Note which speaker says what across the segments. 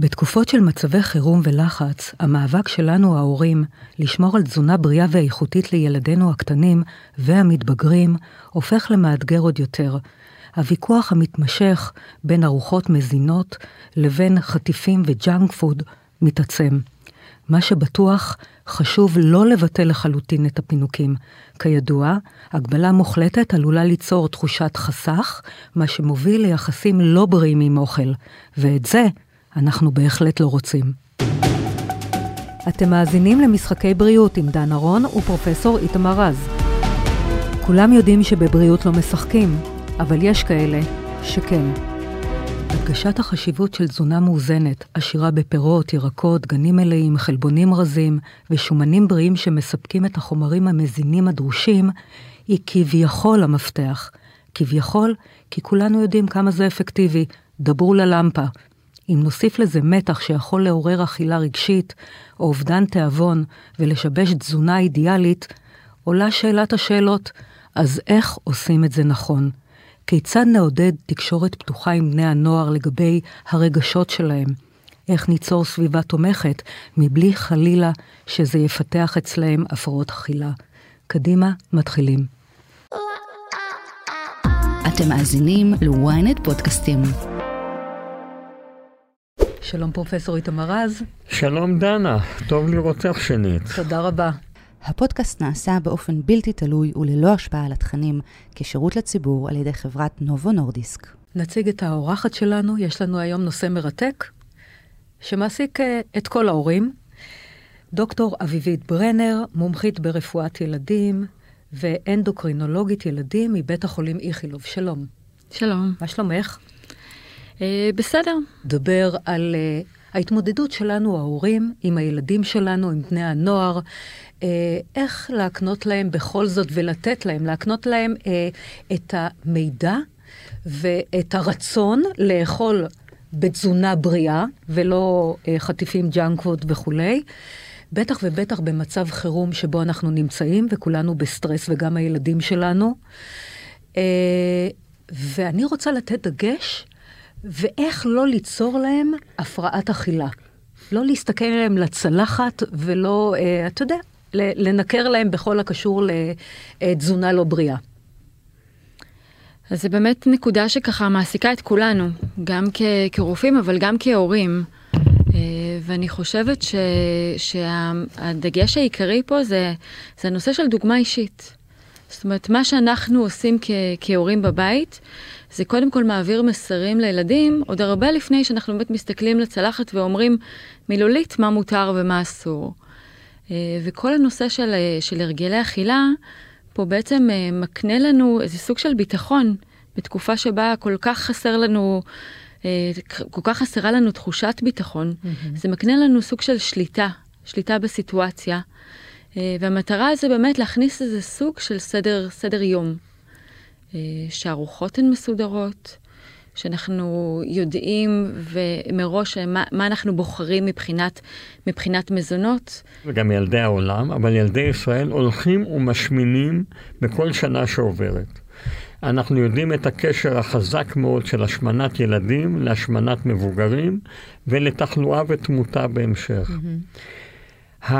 Speaker 1: בתקופות של מצבי חירום ולחץ, המאבק שלנו ההורים לשמור על תזונה בריאה ואיכותית לילדינו הקטנים והמתבגרים הופך למאתגר עוד יותר. הוויכוח המתמשך בין ארוחות מזינות לבין חטיפים וג'אנק פוד מתעצם. מה שבטוח, חשוב לא לבטל לחלוטין את הפינוקים. כידוע, הגבלה מוחלטת עלולה ליצור תחושת חסך, מה שמוביל ליחסים לא בריאים עם אוכל, ואת זה אנחנו בהחלט לא רוצים. אתם מאזינים למשחקי בריאות עם דן ארון ופרופסור איתמר רז. כולם יודעים שבבריאות לא משחקים, אבל יש כאלה שכן. הדגשת החשיבות של תזונה מאוזנת, עשירה בפירות, ירקות, גנים מלאים, חלבונים רזים ושומנים בריאים שמספקים את החומרים המזינים הדרושים, היא כביכול המפתח. כביכול, כי כולנו יודעים כמה זה אפקטיבי. דברו ללמפה. אם נוסיף לזה מתח שיכול לעורר אכילה רגשית, או אובדן תיאבון, ולשבש תזונה אידיאלית, עולה שאלת השאלות, אז איך עושים את זה נכון? כיצד נעודד תקשורת פתוחה עם בני הנוער לגבי הרגשות שלהם? איך ניצור סביבה תומכת מבלי חלילה שזה יפתח אצלהם הפרעות אכילה? קדימה, מתחילים.
Speaker 2: אתם מאזינים ל-ynet פודקאסטים.
Speaker 1: שלום פרופסור איתמר רז.
Speaker 3: שלום דנה, טוב לראותך שנית.
Speaker 1: תודה רבה.
Speaker 2: הפודקאסט נעשה באופן בלתי תלוי וללא השפעה על התכנים, כשירות לציבור על ידי חברת נובו נורדיסק.
Speaker 1: נציג את האורחת שלנו, יש לנו היום נושא מרתק, שמעסיק אה, את כל ההורים. דוקטור אביבית ברנר, מומחית ברפואת ילדים ואנדוקרינולוגית ילדים מבית החולים איכילוב. שלום.
Speaker 4: שלום.
Speaker 1: מה שלומך?
Speaker 4: אה, בסדר.
Speaker 1: דבר על אה, ההתמודדות שלנו, ההורים, עם הילדים שלנו, עם בני הנוער, אה, איך להקנות להם בכל זאת ולתת להם, להקנות להם את המידע ואת הרצון לאכול בתזונה בריאה, ולא חטיפים junk food וכולי. בטח ובטח במצב חירום שבו אנחנו נמצאים, וכולנו בסטרס, וגם הילדים שלנו. ואני רוצה לתת דגש ואיך לא ליצור להם הפרעת אכילה. לא להסתכל עליהם לצלחת ולא, אה, אתה יודע, לנקר להם בכל הקשור לתזונה לא בריאה.
Speaker 4: אז זה באמת נקודה שככה מעסיקה את כולנו, גם כ- כרופאים, אבל גם כהורים. אה, ואני חושבת ש- שהדגש העיקרי פה זה, זה הנושא של דוגמה אישית. זאת אומרת, מה שאנחנו עושים כ- כהורים בבית, זה קודם כל מעביר מסרים לילדים, עוד הרבה לפני שאנחנו באמת מסתכלים לצלחת ואומרים מילולית מה מותר ומה אסור. אה, וכל הנושא של, אה, של הרגלי אכילה, פה בעצם אה, מקנה לנו איזה סוג של ביטחון בתקופה שבה כל כך חסר לנו, כל כך חסרה לנו תחושת ביטחון. Mm-hmm. זה מקנה לנו סוג של שליטה, שליטה בסיטואציה. והמטרה זה באמת להכניס איזה סוג של סדר, סדר יום. שהארוחות הן מסודרות, שאנחנו יודעים ומראש מה, מה אנחנו בוחרים מבחינת, מבחינת מזונות.
Speaker 3: וגם ילדי העולם, אבל ילדי ישראל הולכים ומשמינים בכל שנה שעוברת. אנחנו יודעים את הקשר החזק מאוד של השמנת ילדים להשמנת מבוגרים ולתחלואה ותמותה בהמשך. Mm-hmm.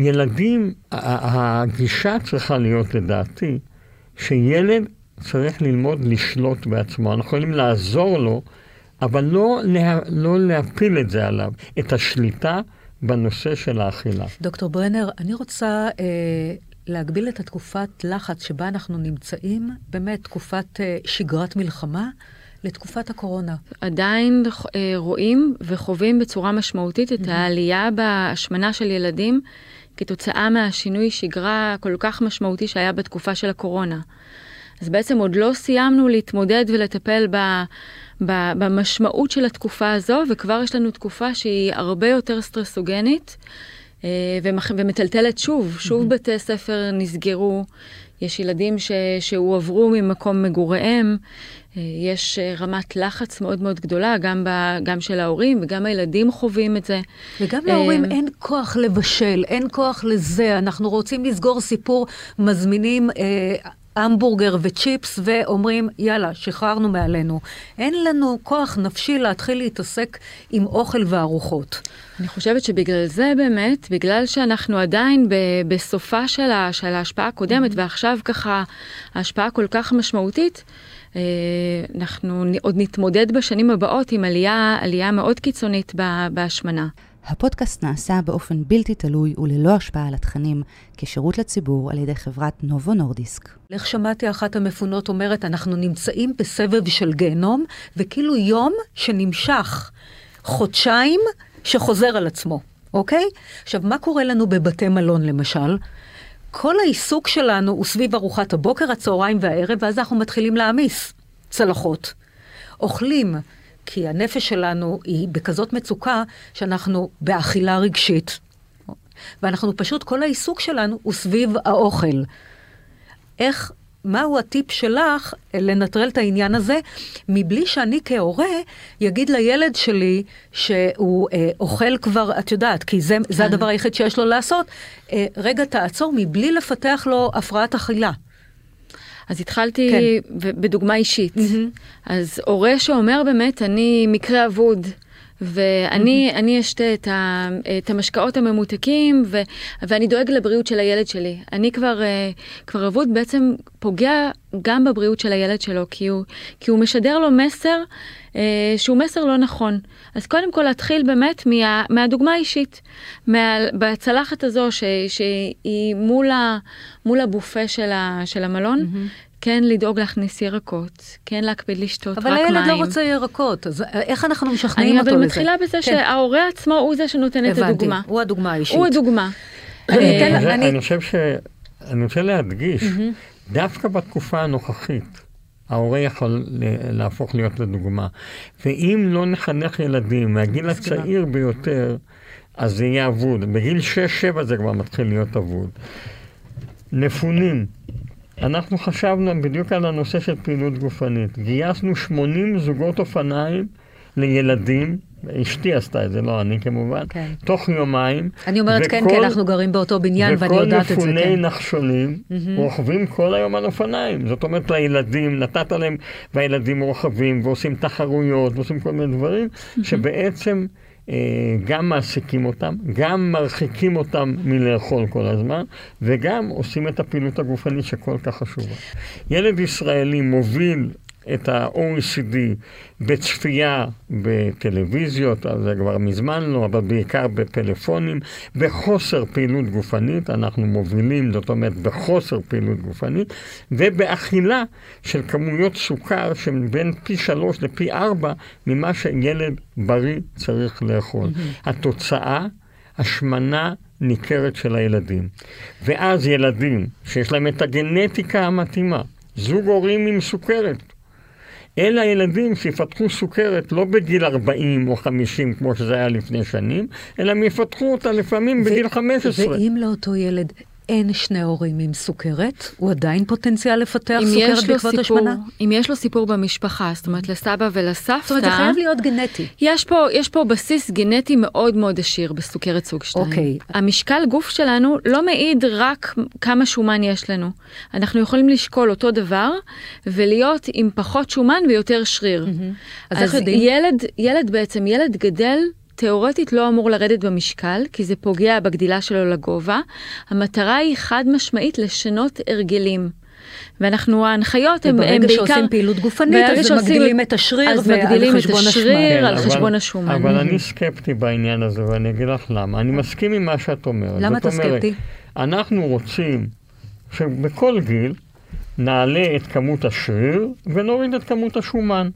Speaker 3: הילדים, הגישה צריכה להיות לדעתי, שילד צריך ללמוד לשלוט בעצמו. אנחנו יכולים לעזור לו, אבל לא, לה, לא להפיל את זה עליו, את השליטה בנושא של האכילה.
Speaker 1: דוקטור ברנר, אני רוצה אה, להגביל את התקופת לחץ שבה אנחנו נמצאים, באמת תקופת אה, שגרת מלחמה. לתקופת הקורונה.
Speaker 4: עדיין אה, רואים וחווים בצורה משמעותית את העלייה בהשמנה של ילדים כתוצאה מהשינוי שגרה כל כך משמעותי שהיה בתקופה של הקורונה. אז בעצם עוד לא סיימנו להתמודד ולטפל ב, ב, במשמעות של התקופה הזו, וכבר יש לנו תקופה שהיא הרבה יותר סטרסוגנית אה, ומטלטלת שוב. שוב mm-hmm. בתי ספר נסגרו, יש ילדים ש, שהועברו ממקום מגוריהם, יש אה, רמת לחץ מאוד מאוד גדולה, גם, ב, גם של ההורים וגם הילדים חווים את זה.
Speaker 1: וגם להורים אין כוח לבשל, אין כוח לזה. אנחנו רוצים לסגור סיפור, מזמינים... המבורגר וצ'יפס ואומרים, יאללה, שחררנו מעלינו. אין לנו כוח נפשי להתחיל להתעסק עם אוכל וארוחות.
Speaker 4: אני חושבת שבגלל זה באמת, בגלל שאנחנו עדיין ב- בסופה של, ה- של ההשפעה הקודמת, mm-hmm. ועכשיו ככה ההשפעה כל כך משמעותית, אה, אנחנו עוד נתמודד בשנים הבאות עם עלייה, עלייה מאוד קיצונית בהשמנה.
Speaker 2: הפודקאסט נעשה באופן בלתי תלוי וללא השפעה על התכנים, כשירות לציבור על ידי חברת נובו נורדיסק.
Speaker 1: איך שמעתי אחת המפונות אומרת, אנחנו נמצאים בסבב של גיהנום, וכאילו יום שנמשך חודשיים שחוזר על עצמו, אוקיי? עכשיו, מה קורה לנו בבתי מלון למשל? כל העיסוק שלנו הוא סביב ארוחת הבוקר, הצהריים והערב, ואז אנחנו מתחילים להעמיס צלחות. אוכלים כי הנפש שלנו היא בכזאת מצוקה שאנחנו באכילה רגשית. ואנחנו פשוט, כל העיסוק שלנו הוא סביב האוכל. איך, מהו הטיפ שלך לנטרל את העניין הזה, מבלי שאני כהורה יגיד לילד שלי שהוא אה, אוכל כבר, את יודעת, כי זה, זה כן. הדבר היחיד שיש לו לעשות, אה, רגע תעצור, מבלי לפתח לו הפרעת אכילה.
Speaker 4: אז התחלתי כן. בדוגמה אישית. Mm-hmm. אז הורה שאומר באמת, אני מקרה אבוד. ואני mm-hmm. אשתה את, ה, את המשקאות הממותקים, ו, ואני דואג לבריאות של הילד שלי. אני כבר, אה, כבר אבוד בעצם פוגע גם בבריאות של הילד שלו, כי הוא, כי הוא משדר לו מסר אה, שהוא מסר לא נכון. אז קודם כל להתחיל באמת מה, מהדוגמה האישית, מה, בצלחת הזו ש, שהיא מול, ה, מול הבופה של, ה, של המלון. Mm-hmm. כן לדאוג להכניס ירקות, כן להקפיד לשתות רק מים.
Speaker 1: אבל הילד לא רוצה ירקות, אז איך אנחנו משכנעים אותו
Speaker 4: לזה? אני אבל מתחילה בזה כן. שההורה עצמו הוא זה שנותן הבנתי, את הדוגמה.
Speaker 1: הוא הדוגמה האישית.
Speaker 4: הוא הדוגמה.
Speaker 3: אני חושב ש... אני רוצה להדגיש, דווקא בתקופה הנוכחית, ההורה יכול להפוך להיות לדוגמה. ואם לא נחנך ילדים מהגיל הצעיר ביותר, אז זה יהיה אבוד. בגיל 6-7 זה כבר מתחיל להיות אבוד. נפונים. אנחנו חשבנו בדיוק על הנושא של פעילות גופנית. גייסנו 80 זוגות אופניים לילדים, אשתי עשתה את זה, לא אני כמובן, כן. תוך יומיים.
Speaker 1: אני אומרת וכל, כן, כי אנחנו גרים באותו בניין ואני יודעת את זה.
Speaker 3: וכל
Speaker 1: מפוני
Speaker 3: כן. נחשונים mm-hmm. רוכבים כל היום על אופניים. זאת אומרת, לילדים, נתת להם, והילדים רוכבים ועושים תחרויות ועושים כל מיני דברים, mm-hmm. שבעצם... אה, גם מעסיקים אותם, גם מרחיקים אותם מלאכול כל הזמן, וגם עושים את הפעילות הגופנית שכל כך חשובה. ילד ישראלי מוביל את ה-OECD בצפייה בטלוויזיות, זה כבר מזמן לא, אבל בעיקר בפלאפונים, בחוסר פעילות גופנית, אנחנו מובילים, זאת אומרת, בחוסר פעילות גופנית, ובאכילה של כמויות סוכר שהן בין פי שלוש לפי ארבע ממה שילד בריא צריך לאכול. Mm-hmm. התוצאה, השמנה ניכרת של הילדים. ואז ילדים שיש להם את הגנטיקה המתאימה, זוג הורים עם סוכרת, אלה הילדים שיפתחו סוכרת לא בגיל 40 או 50 כמו שזה היה לפני שנים, אלא הם יפתחו אותה לפעמים בגיל 15.
Speaker 1: ואם לאותו ילד אין שני הורים עם סוכרת, הוא עדיין פוטנציאל לפתח סוכרת בעקבות השמנה?
Speaker 4: אם יש לו סיפור במשפחה, זאת אומרת לסבא ולסבתא... זאת
Speaker 1: אומרת, זה חייב להיות גנטי.
Speaker 4: יש פה, יש פה בסיס גנטי מאוד מאוד עשיר בסוכרת סוג 2.
Speaker 1: אוקיי.
Speaker 4: המשקל גוף שלנו לא מעיד רק כמה שומן יש לנו. אנחנו יכולים לשקול אותו דבר ולהיות עם פחות שומן ויותר שריר. Mm-hmm. אז, אז? ילד, ילד בעצם, ילד גדל תאורטית לא אמור לרדת במשקל, כי זה פוגע בגדילה שלו לגובה. המטרה היא חד משמעית לשנות הרגלים. ואנחנו, ההנחיות הן בעיקר...
Speaker 1: ברגע שעושים פעילות גופנית, אז שעושים, מגדילים את השריר
Speaker 4: אז מגדילים את השריר כן, על אבל, חשבון השומן.
Speaker 3: אבל אני סקפטי בעניין הזה, ואני אגיד לך למה. אני מסכים עם מה שאת אומרת.
Speaker 1: למה אתה סקפטי?
Speaker 3: אנחנו רוצים שבכל גיל נעלה את כמות השריר ונוריד את כמות השומן.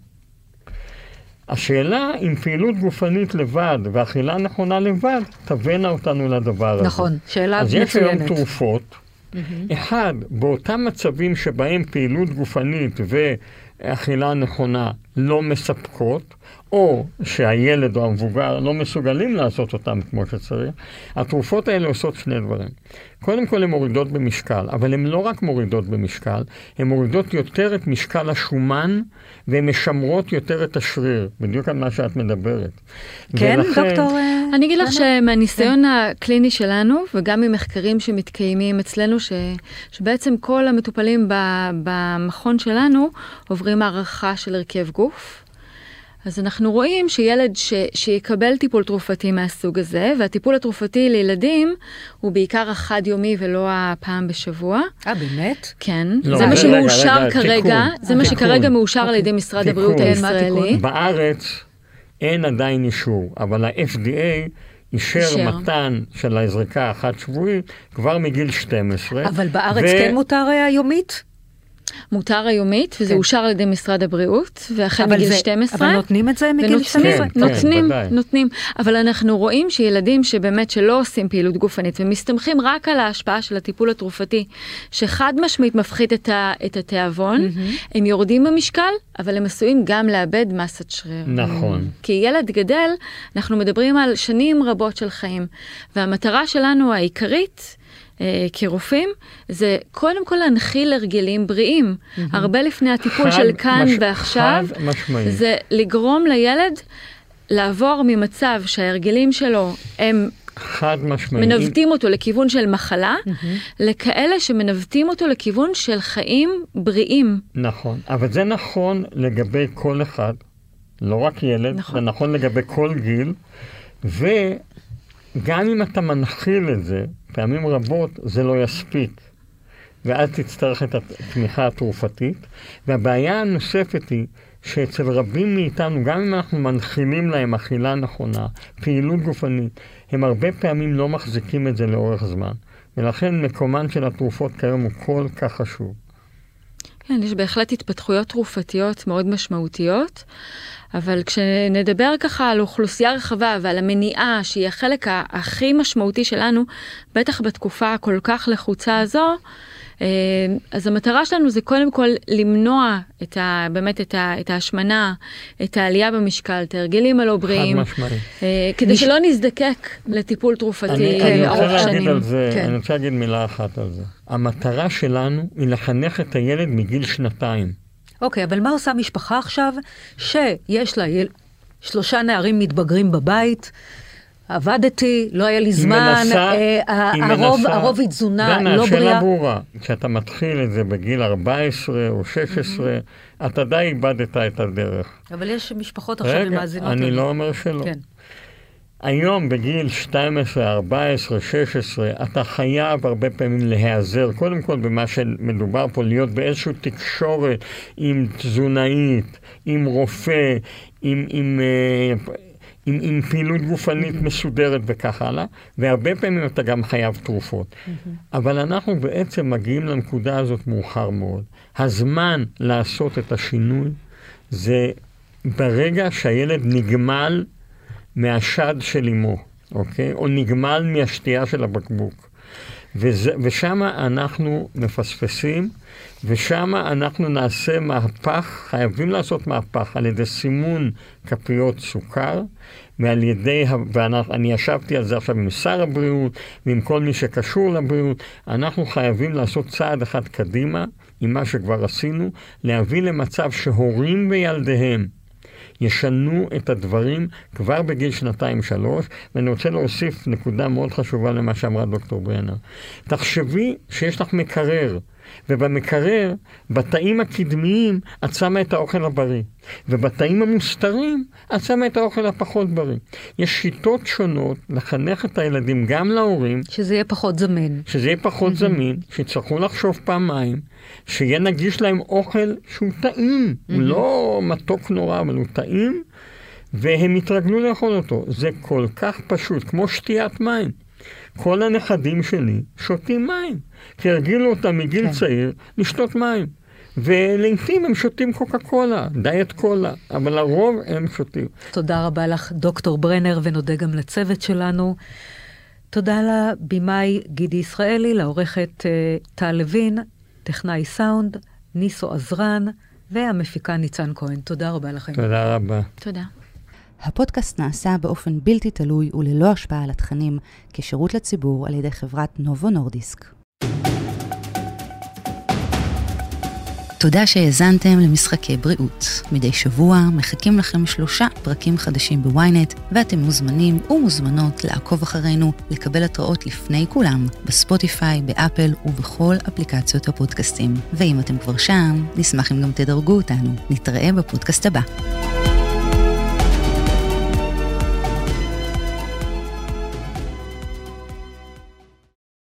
Speaker 3: השאלה אם פעילות גופנית לבד ואכילה נכונה לבד תבאנה אותנו לדבר הזה.
Speaker 1: נכון, שאלה
Speaker 3: מצוינת. אז יש היום תרופות. Mm-hmm. אחד, באותם מצבים שבהם פעילות גופנית ואכילה נכונה לא מספקות, או שהילד או המבוגר לא מסוגלים לעשות אותם כמו שצריך, התרופות האלה עושות שני דברים. קודם כל הן מורידות במשקל, אבל הן לא רק מורידות במשקל, הן מורידות יותר את משקל השומן והן משמרות יותר את השריר, בדיוק על מה שאת מדברת.
Speaker 1: כן,
Speaker 3: ולכן,
Speaker 1: דוקטור... אה,
Speaker 4: אני אגיד לך? שמהניסיון הקליני שלנו, וגם ממחקרים שמתקיימים אצלנו, ש, שבעצם כל המטופלים ב, במכון שלנו עוברים הערכה של הרכב גוף. אז אנחנו רואים שילד ש, שיקבל טיפול תרופתי מהסוג הזה, והטיפול התרופתי לילדים הוא בעיקר החד-יומי ולא הפעם בשבוע.
Speaker 1: אה, באמת?
Speaker 4: כן,
Speaker 3: לא,
Speaker 4: זה מה
Speaker 3: רגע,
Speaker 4: שמאושר
Speaker 3: רגע,
Speaker 4: כרגע,
Speaker 3: תיקון.
Speaker 4: זה מה
Speaker 3: תיקון.
Speaker 4: שכרגע מאושר על
Speaker 1: אוקיי.
Speaker 4: ידי משרד
Speaker 3: תיקון.
Speaker 4: הבריאות הישראלי.
Speaker 3: בארץ אין עדיין אישור, אבל ה-FDA אישר. מתן של הזריקה החד-שבועית כבר מגיל 12.
Speaker 1: אבל בארץ
Speaker 3: ו-
Speaker 1: כן מותר אה, היומית?
Speaker 4: מותר היומית, וזה
Speaker 1: כן.
Speaker 4: אושר על ידי משרד הבריאות, והחל מגיל
Speaker 1: זה-
Speaker 4: 12.
Speaker 1: אבל נותנים את זה מגיל
Speaker 4: ונותנים,
Speaker 1: 12?
Speaker 3: כן,
Speaker 4: נותנים,
Speaker 3: ודאי.
Speaker 4: נותנים. אבל אנחנו רואים שילדים שבאמת שלא עושים פעילות גופנית ומסתמכים רק על ההשפעה של הטיפול התרופתי, שחד משמעית מפחית את, ה, את התיאבון, הם יורדים במשקל, אבל הם עשויים גם לאבד מסת שריר.
Speaker 3: נכון.
Speaker 4: כי ילד גדל, אנחנו מדברים על שנים רבות של חיים, והמטרה שלנו העיקרית, כרופאים, זה קודם כל להנחיל הרגלים בריאים. הרבה לפני הטיפול של כאן
Speaker 3: מש-
Speaker 4: ועכשיו. זה לגרום לילד לעבור ממצב שההרגלים שלו הם
Speaker 3: חד משמעית.
Speaker 4: מנווטים אותו לכיוון של מחלה, לכאלה שמנווטים אותו לכיוון של חיים בריאים.
Speaker 3: נכון, אבל זה נכון לגבי כל אחד, לא רק ילד,
Speaker 4: נכון.
Speaker 3: זה נכון לגבי כל גיל, וגם אם אתה מנחיל את זה, פעמים רבות זה לא יספיק, ואז תצטרך את התמיכה התרופתית. והבעיה הנוספת היא שאצל רבים מאיתנו, גם אם אנחנו מנחילים להם אכילה נכונה, פעילות גופנית, הם הרבה פעמים לא מחזיקים את זה לאורך זמן. ולכן מקומן של התרופות כיום הוא כל כך חשוב.
Speaker 4: כן, יש בהחלט התפתחויות תרופתיות מאוד משמעותיות, אבל כשנדבר ככה על אוכלוסייה רחבה ועל המניעה, שהיא החלק הכי משמעותי שלנו, בטח בתקופה הכל כך לחוצה הזו, אה, אז המטרה שלנו זה קודם כל למנוע את ה, באמת את, ה, את ההשמנה, את העלייה במשקל, את ההרגלים הלא בריאים. אה, כדי שלא נזדקק לטיפול תרופתי ארוך שנים.
Speaker 3: על זה,
Speaker 1: כן.
Speaker 3: אני רוצה להגיד מילה אחת על זה. המטרה שלנו היא לחנך את הילד מגיל שנתיים.
Speaker 1: אוקיי, אבל מה עושה משפחה עכשיו שיש לה יל... שלושה נערים מתבגרים בבית? עבדתי, לא היה לי זמן,
Speaker 3: מנסה-
Speaker 1: אה, הרוב,
Speaker 3: מנסה-
Speaker 1: הרוב היא תזונה
Speaker 3: דנה,
Speaker 1: לא
Speaker 3: השאלה
Speaker 1: בריאה.
Speaker 3: ברורה. כשאתה מתחיל את זה בגיל 14 או 16, אתה די איבדת את הדרך.
Speaker 1: אבל יש משפחות עכשיו עם
Speaker 3: רגע,
Speaker 1: מאזינות.
Speaker 3: אני
Speaker 1: לנו.
Speaker 3: לא אומר שלא.
Speaker 1: כן.
Speaker 3: היום בגיל 12, 14, 16, אתה חייב הרבה פעמים להיעזר, קודם כל במה שמדובר פה, להיות באיזושהי תקשורת עם תזונאית, עם רופא, עם, עם, אה, עם, עם פעילות גופנית מסודרת וכך הלאה, והרבה פעמים אתה גם חייב תרופות. אבל אנחנו בעצם מגיעים לנקודה הזאת מאוחר מאוד. הזמן לעשות את השינוי זה ברגע שהילד נגמל מהשד של אמו, אוקיי? או נגמל מהשתייה של הבקבוק. ושם אנחנו מפספסים, ושם אנחנו נעשה מהפך, חייבים לעשות מהפך על ידי סימון כפיות סוכר, ועל ידי, ואני ישבתי על זה עכשיו עם שר הבריאות, ועם כל מי שקשור לבריאות, אנחנו חייבים לעשות צעד אחד קדימה, עם מה שכבר עשינו, להביא למצב שהורים וילדיהם ישנו את הדברים כבר בגיל שנתיים-שלוש, ואני רוצה להוסיף נקודה מאוד חשובה למה שאמרה דוקטור ברנר. תחשבי שיש לך מקרר, ובמקרר, בתאים הקדמיים, את שמה את האוכל הבריא, ובתאים המוסתרים, את שמה את האוכל הפחות בריא. יש שיטות שונות לחנך את הילדים, גם להורים,
Speaker 1: שזה יהיה פחות זמין.
Speaker 3: שזה יהיה פחות זמין, שיצטרכו לחשוב פעמיים, שיהיה נגיש להם אוכל שהוא טעים, הוא לא מתוק נורא, אבל הוא טעים, והם יתרגלו לאכול אותו. זה כל כך פשוט, כמו שתיית מים. כל הנכדים שלי שותים מים, כי הרגילו אותם מגיל
Speaker 1: כן.
Speaker 3: צעיר לשתות מים. ולעיתים הם שותים קוקה קולה, דיאט קולה, אבל לרוב הם שותים.
Speaker 1: תודה רבה לך, דוקטור ברנר, ונודה גם לצוות שלנו. תודה לבמאי גידי ישראלי, לעורכת אה, טל לוין, טכנאי סאונד, ניסו עזרן, והמפיקה ניצן כהן. תודה רבה לכם.
Speaker 3: תודה רבה.
Speaker 4: תודה.
Speaker 2: הפודקאסט נעשה באופן בלתי תלוי וללא השפעה על התכנים, כשירות לציבור על ידי חברת נובו נורדיסק. תודה שהאזנתם למשחקי בריאות. מדי שבוע מחכים לכם שלושה פרקים חדשים בוויינט, ואתם מוזמנים ומוזמנות לעקוב אחרינו, לקבל התראות לפני כולם, בספוטיפיי, באפל ובכל אפליקציות הפודקאסטים. ואם אתם כבר שם, נשמח אם גם תדרגו אותנו. נתראה בפודקאסט הבא.